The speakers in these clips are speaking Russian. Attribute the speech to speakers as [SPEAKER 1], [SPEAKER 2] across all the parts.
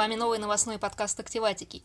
[SPEAKER 1] вами новый новостной подкаст «Активатики».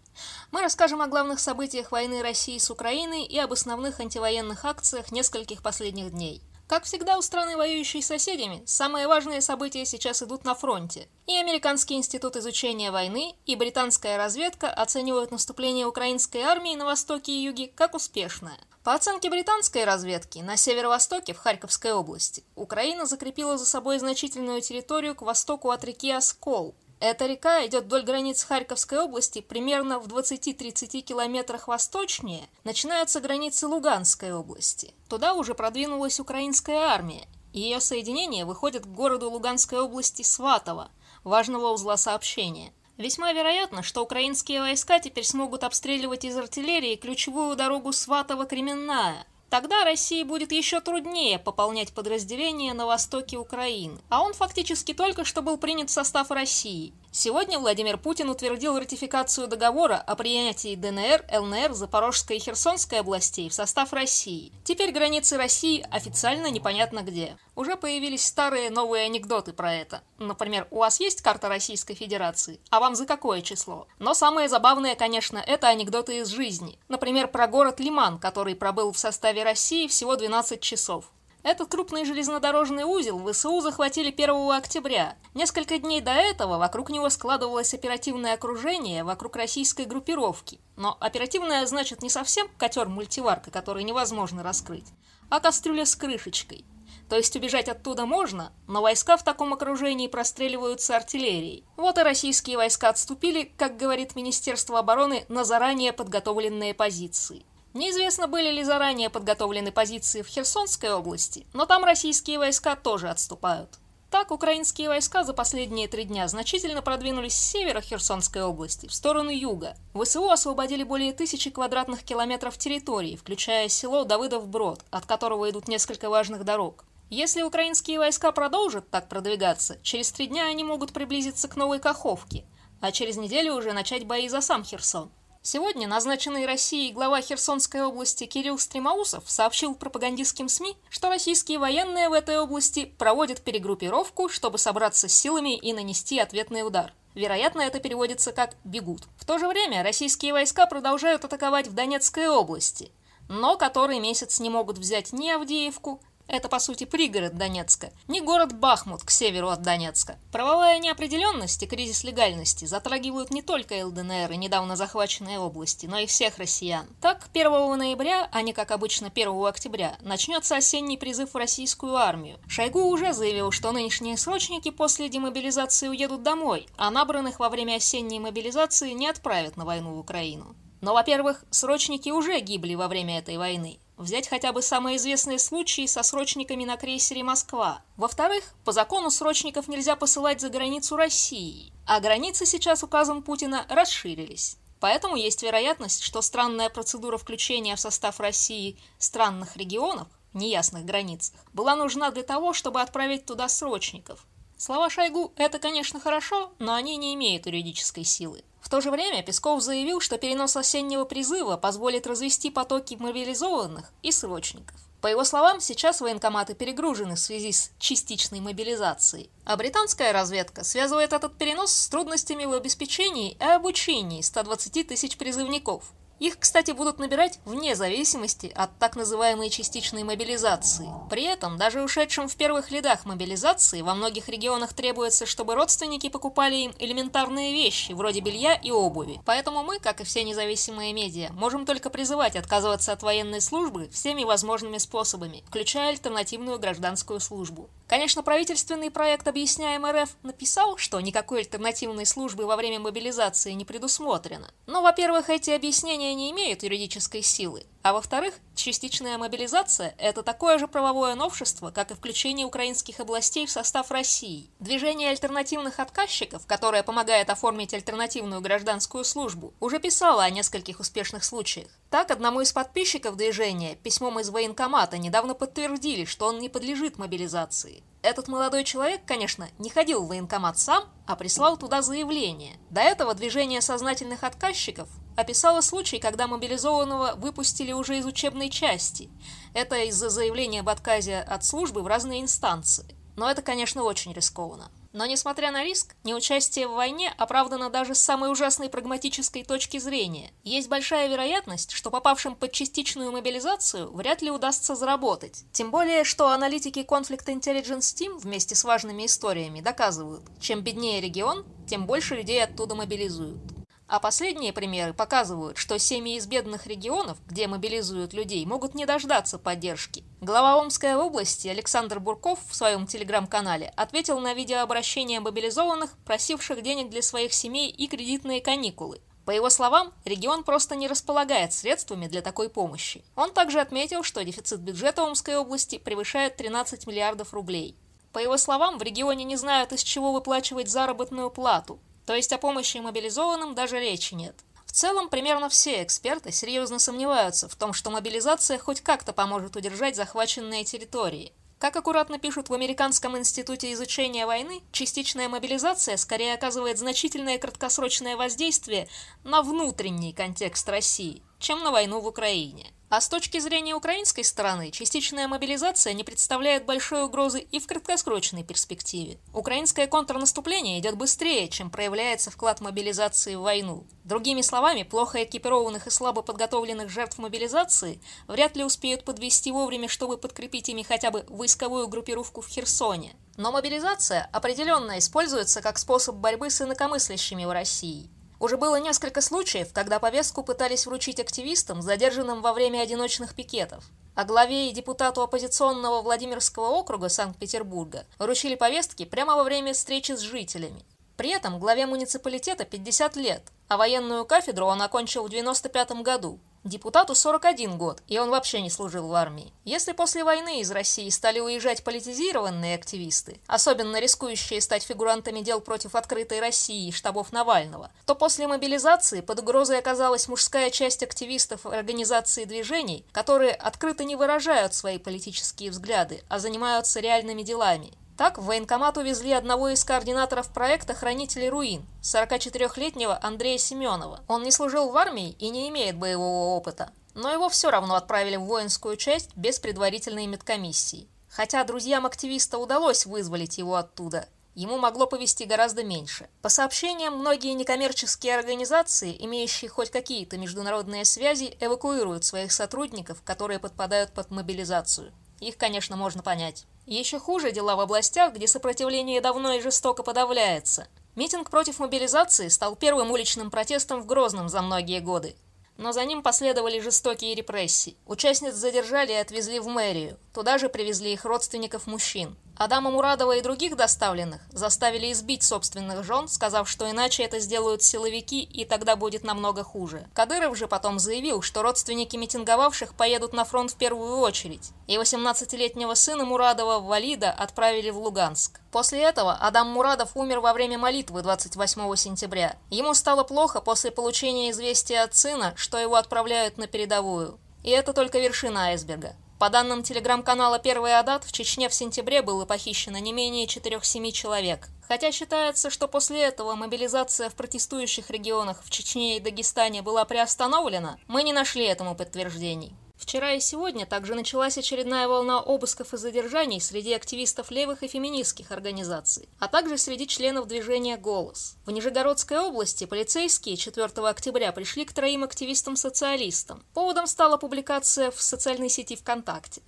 [SPEAKER 1] Мы расскажем о главных событиях войны России с Украиной и об основных антивоенных акциях нескольких последних дней. Как всегда у страны, воюющей с соседями, самые важные события сейчас идут на фронте. И Американский институт изучения войны, и британская разведка оценивают наступление украинской армии на востоке и юге как успешное. По оценке британской разведки, на северо-востоке, в Харьковской области, Украина закрепила за собой значительную территорию к востоку от реки Оскол, эта река идет вдоль границ Харьковской области примерно в 20-30 километрах восточнее, начинаются границы Луганской области. Туда уже продвинулась украинская армия, и ее соединение выходит к городу Луганской области Сватово, важного узла сообщения. Весьма вероятно, что украинские войска теперь смогут обстреливать из артиллерии ключевую дорогу Сватово-Кременная – Тогда России будет еще труднее пополнять подразделения на востоке Украины. А он фактически только что был принят в состав России. Сегодня Владимир Путин утвердил ратификацию договора о принятии ДНР, ЛНР, Запорожской и Херсонской областей в состав России. Теперь границы России официально непонятно где. Уже появились старые новые анекдоты про это. Например, у вас есть карта Российской Федерации, а вам за какое число? Но самые забавные, конечно, это анекдоты из жизни. Например, про город Лиман, который пробыл в составе России всего 12 часов. Этот крупный железнодорожный узел ВСУ захватили 1 октября. Несколько дней до этого вокруг него складывалось оперативное окружение вокруг российской группировки. Но оперативное значит не совсем котер-мультиварка, который невозможно раскрыть, а кастрюля с крышечкой. То есть убежать оттуда можно, но войска в таком окружении простреливаются артиллерией. Вот и российские войска отступили, как говорит Министерство обороны, на заранее подготовленные позиции. Неизвестно, были ли заранее подготовлены позиции в Херсонской области, но там российские войска тоже отступают. Так, украинские войска за последние три дня значительно продвинулись с севера Херсонской области в сторону юга. ВСУ освободили более тысячи квадратных километров территории, включая село Давыдов-Брод, от которого идут несколько важных дорог. Если украинские войска продолжат так продвигаться, через три дня они могут приблизиться к Новой Каховке, а через неделю уже начать бои за сам Херсон. Сегодня назначенный Россией глава Херсонской области Кирилл Стремоусов сообщил пропагандистским СМИ, что российские военные в этой области проводят перегруппировку, чтобы собраться с силами и нанести ответный удар. Вероятно, это переводится как «бегут». В то же время российские войска продолжают атаковать в Донецкой области, но который месяц не могут взять ни Авдеевку, это, по сути, пригород Донецка, не город Бахмут к северу от Донецка. Правовая неопределенность и кризис легальности затрагивают не только ЛДНР и недавно захваченные области, но и всех россиян. Так, 1 ноября, а не как обычно 1 октября, начнется осенний призыв в российскую армию. Шойгу уже заявил, что нынешние срочники после демобилизации уедут домой, а набранных во время осенней мобилизации не отправят на войну в Украину. Но, во-первых, срочники уже гибли во время этой войны. Взять хотя бы самые известные случаи со срочниками на крейсере «Москва». Во-вторых, по закону срочников нельзя посылать за границу России, а границы сейчас указом Путина расширились. Поэтому есть вероятность, что странная процедура включения в состав России странных регионов, неясных границах, была нужна для того, чтобы отправить туда срочников. Слова Шойгу – это, конечно, хорошо, но они не имеют юридической силы. В то же время Песков заявил, что перенос осеннего призыва позволит развести потоки мобилизованных и срочников. По его словам, сейчас военкоматы перегружены в связи с частичной мобилизацией, а британская разведка связывает этот перенос с трудностями в обеспечении и обучении 120 тысяч призывников. Их, кстати, будут набирать вне зависимости от так называемой частичной мобилизации. При этом, даже ушедшим в первых рядах мобилизации, во многих регионах требуется, чтобы родственники покупали им элементарные вещи, вроде белья и обуви. Поэтому мы, как и все независимые медиа, можем только призывать отказываться от военной службы всеми возможными способами, включая альтернативную гражданскую службу. Конечно, правительственный проект «Объясняем РФ» написал, что никакой альтернативной службы во время мобилизации не предусмотрено. Но, во-первых, эти объяснения не имеют юридической силы, а во-вторых, частичная мобилизация – это такое же правовое новшество, как и включение украинских областей в состав России. Движение альтернативных отказчиков, которое помогает оформить альтернативную гражданскую службу, уже писало о нескольких успешных случаях. Так, одному из подписчиков движения письмом из военкомата недавно подтвердили, что он не подлежит мобилизации. Этот молодой человек, конечно, не ходил в военкомат сам, а прислал туда заявление. До этого движение сознательных отказчиков описала случай, когда мобилизованного выпустили уже из учебной части. Это из-за заявления об отказе от службы в разные инстанции. Но это, конечно, очень рискованно. Но, несмотря на риск, неучастие в войне оправдано даже с самой ужасной прагматической точки зрения. Есть большая вероятность, что попавшим под частичную мобилизацию вряд ли удастся заработать. Тем более, что аналитики Conflict Intelligence Team вместе с важными историями доказывают, чем беднее регион, тем больше людей оттуда мобилизуют. А последние примеры показывают, что семьи из бедных регионов, где мобилизуют людей, могут не дождаться поддержки. Глава Омской области Александр Бурков в своем телеграм-канале ответил на видеообращение мобилизованных, просивших денег для своих семей и кредитные каникулы. По его словам, регион просто не располагает средствами для такой помощи. Он также отметил, что дефицит бюджета Омской области превышает 13 миллиардов рублей. По его словам, в регионе не знают, из чего выплачивать заработную плату. То есть о помощи мобилизованным даже речи нет. В целом, примерно все эксперты серьезно сомневаются в том, что мобилизация хоть как-то поможет удержать захваченные территории. Как аккуратно пишут в Американском институте изучения войны, частичная мобилизация скорее оказывает значительное краткосрочное воздействие на внутренний контекст России, чем на войну в Украине. А с точки зрения украинской стороны, частичная мобилизация не представляет большой угрозы и в краткосрочной перспективе. Украинское контрнаступление идет быстрее, чем проявляется вклад мобилизации в войну. Другими словами, плохо экипированных и слабо подготовленных жертв мобилизации вряд ли успеют подвести вовремя, чтобы подкрепить ими хотя бы войсковую группировку в Херсоне. Но мобилизация определенно используется как способ борьбы с инакомыслящими в России. Уже было несколько случаев, когда повестку пытались вручить активистам, задержанным во время одиночных пикетов. А главе и депутату оппозиционного Владимирского округа Санкт-Петербурга вручили повестки прямо во время встречи с жителями. При этом главе муниципалитета 50 лет, а военную кафедру он окончил в 95 году. Депутату 41 год, и он вообще не служил в армии. Если после войны из России стали уезжать политизированные активисты, особенно рискующие стать фигурантами дел против открытой России и штабов Навального, то после мобилизации под угрозой оказалась мужская часть активистов организации движений, которые открыто не выражают свои политические взгляды, а занимаются реальными делами. Так, в военкомат увезли одного из координаторов проекта «Хранители руин», 44-летнего Андрея Семенова. Он не служил в армии и не имеет боевого опыта. Но его все равно отправили в воинскую часть без предварительной медкомиссии. Хотя друзьям активиста удалось вызволить его оттуда, ему могло повести гораздо меньше. По сообщениям, многие некоммерческие организации, имеющие хоть какие-то международные связи, эвакуируют своих сотрудников, которые подпадают под мобилизацию. Их, конечно, можно понять. Еще хуже дела в областях, где сопротивление давно и жестоко подавляется. Митинг против мобилизации стал первым уличным протестом в Грозном за многие годы. Но за ним последовали жестокие репрессии. Участниц задержали и отвезли в мэрию. Туда же привезли их родственников мужчин. Адама Мурадова и других доставленных заставили избить собственных жен, сказав, что иначе это сделают силовики и тогда будет намного хуже. Кадыров же потом заявил, что родственники митинговавших поедут на фронт в первую очередь, и 18-летнего сына Мурадова, Валида, отправили в Луганск. После этого Адам Мурадов умер во время молитвы 28 сентября. Ему стало плохо после получения известия от сына, что его отправляют на передовую. И это только вершина айсберга. По данным телеграм-канала «Первый Адат», в Чечне в сентябре было похищено не менее 4-7 человек. Хотя считается, что после этого мобилизация в протестующих регионах в Чечне и Дагестане была приостановлена, мы не нашли этому подтверждений. Вчера и сегодня также началась очередная волна обысков и задержаний среди активистов левых и феминистских организаций, а также среди членов движения «Голос». В Нижегородской области полицейские 4 октября пришли к троим активистам-социалистам. Поводом стала публикация в социальной сети ВКонтакте.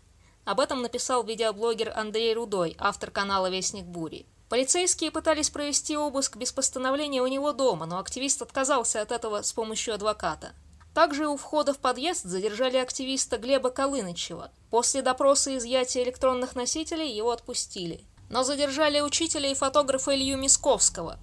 [SPEAKER 1] Об этом написал видеоблогер Андрей Рудой, автор канала «Вестник Бури». Полицейские пытались провести обыск без постановления у него дома, но активист отказался от этого с помощью адвоката. Также у входа в подъезд задержали активиста Глеба Колынычева. После допроса и изъятия электронных носителей его отпустили. Но задержали учителя и фотографа Илью Мисковского.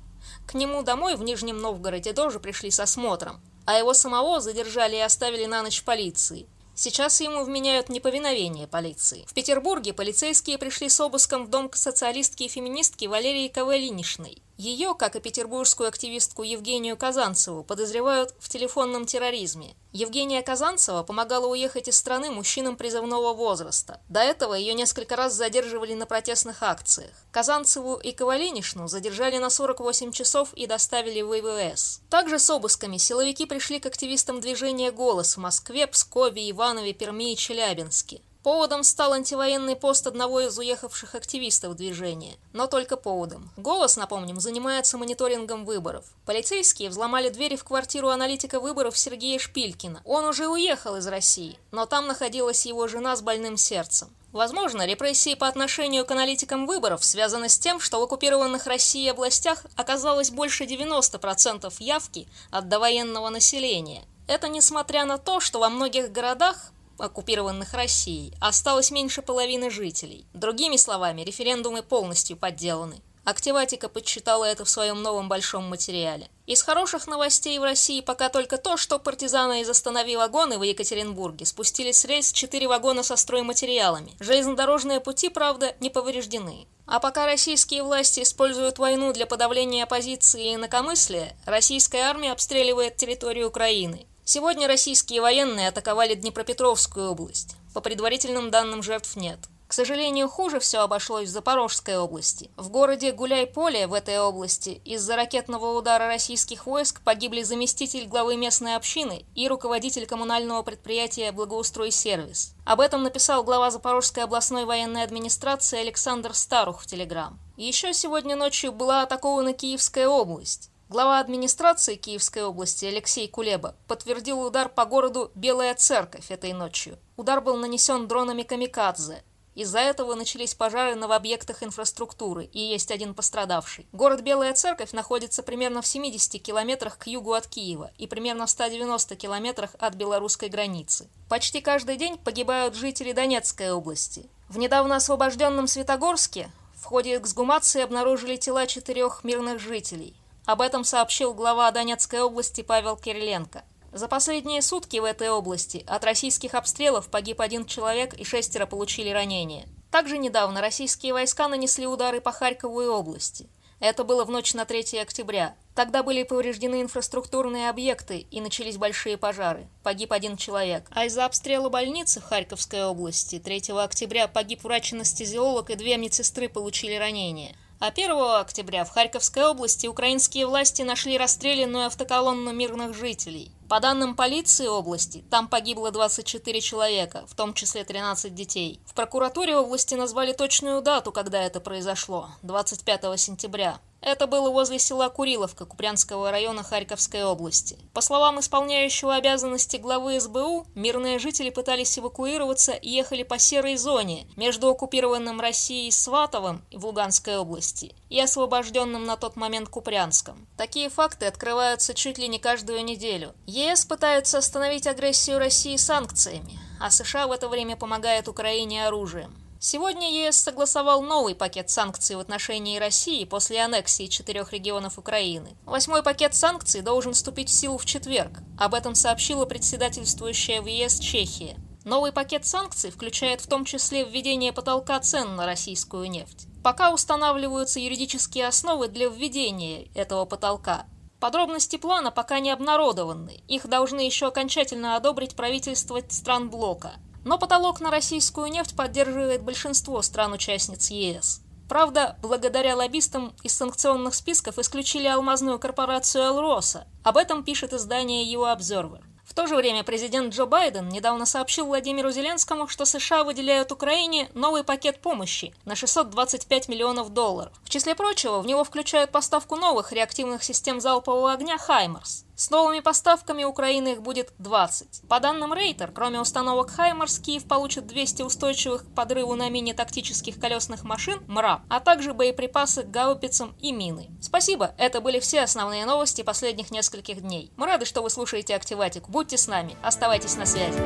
[SPEAKER 1] К нему домой в Нижнем Новгороде тоже пришли с осмотром, а его самого задержали и оставили на ночь полиции. Сейчас ему вменяют неповиновение полиции. В Петербурге полицейские пришли с обыском в дом социалистки и феминистки Валерии Ковалинишной. Ее, как и петербургскую активистку Евгению Казанцеву, подозревают в телефонном терроризме. Евгения Казанцева помогала уехать из страны мужчинам призывного возраста. До этого ее несколько раз задерживали на протестных акциях. Казанцеву и Ковалинишну задержали на 48 часов и доставили в ИВС. Также с обысками силовики пришли к активистам движения «Голос» в Москве, Пскове, Иванове, Перми и Челябинске. Поводом стал антивоенный пост одного из уехавших активистов движения. Но только поводом. «Голос», напомним, занимается мониторингом выборов. Полицейские взломали двери в квартиру аналитика выборов Сергея Шпилькина. Он уже уехал из России, но там находилась его жена с больным сердцем. Возможно, репрессии по отношению к аналитикам выборов связаны с тем, что в оккупированных Россией областях оказалось больше 90% явки от довоенного населения. Это несмотря на то, что во многих городах оккупированных Россией, осталось меньше половины жителей. Другими словами, референдумы полностью подделаны. Активатика подсчитала это в своем новом большом материале. Из хороших новостей в России пока только то, что партизаны из «Останови вагоны» в Екатеринбурге спустили с рельс четыре вагона со стройматериалами. Железнодорожные пути, правда, не повреждены. А пока российские власти используют войну для подавления оппозиции и инакомыслия, российская армия обстреливает территорию Украины. Сегодня российские военные атаковали Днепропетровскую область. По предварительным данным жертв нет. К сожалению, хуже все обошлось в Запорожской области. В городе Гуляй-Поле в этой области из-за ракетного удара российских войск погибли заместитель главы местной общины и руководитель коммунального предприятия «Благоустрой сервис». Об этом написал глава Запорожской областной военной администрации Александр Старух в Телеграм. Еще сегодня ночью была атакована Киевская область. Глава администрации Киевской области Алексей Кулеба подтвердил удар по городу Белая Церковь этой ночью. Удар был нанесен дронами «Камикадзе». Из-за этого начались пожары на объектах инфраструктуры, и есть один пострадавший. Город Белая Церковь находится примерно в 70 километрах к югу от Киева и примерно в 190 километрах от белорусской границы. Почти каждый день погибают жители Донецкой области. В недавно освобожденном Светогорске в ходе эксгумации обнаружили тела четырех мирных жителей. Об этом сообщил глава Донецкой области Павел Кириленко. За последние сутки в этой области от российских обстрелов погиб один человек и шестеро получили ранения. Также недавно российские войска нанесли удары по Харькову и области. Это было в ночь на 3 октября. Тогда были повреждены инфраструктурные объекты и начались большие пожары. Погиб один человек. А из-за обстрела больницы в Харьковской области 3 октября погиб врач-анестезиолог и две медсестры получили ранения. А 1 октября в Харьковской области украинские власти нашли расстрелянную автоколонну мирных жителей. По данным полиции области, там погибло 24 человека, в том числе 13 детей. В прокуратуре области назвали точную дату, когда это произошло – 25 сентября. Это было возле села Куриловка Купрянского района Харьковской области. По словам исполняющего обязанности главы СБУ, мирные жители пытались эвакуироваться и ехали по серой зоне между оккупированным Россией Сватовым в Луганской области и освобожденным на тот момент Купрянском. Такие факты открываются чуть ли не каждую неделю. ЕС пытается остановить агрессию России санкциями, а США в это время помогает Украине оружием. Сегодня ЕС согласовал новый пакет санкций в отношении России после аннексии четырех регионов Украины. Восьмой пакет санкций должен вступить в силу в четверг. Об этом сообщила председательствующая в ЕС Чехия. Новый пакет санкций включает в том числе введение потолка цен на российскую нефть. Пока устанавливаются юридические основы для введения этого потолка. Подробности плана пока не обнародованы, их должны еще окончательно одобрить правительства стран блока. Но потолок на российскую нефть поддерживает большинство стран-участниц ЕС. Правда, благодаря лоббистам из санкционных списков исключили алмазную корпорацию «Элроса». Об этом пишет издание «Его Observer». В то же время президент Джо Байден недавно сообщил Владимиру Зеленскому, что США выделяют Украине новый пакет помощи на 625 миллионов долларов. В числе прочего, в него включают поставку новых реактивных систем залпового огня «Хаймарс». С новыми поставками Украины их будет 20. По данным Рейтер, кроме установок «Хаймарс», Киев получит 200 устойчивых к подрыву на мине тактических колесных машин «МРАП», а также боеприпасы к гаубицам и мины. Спасибо, это были все основные новости последних нескольких дней. Мы рады, что вы слушаете «Активатик». Будьте с нами, оставайтесь на связи.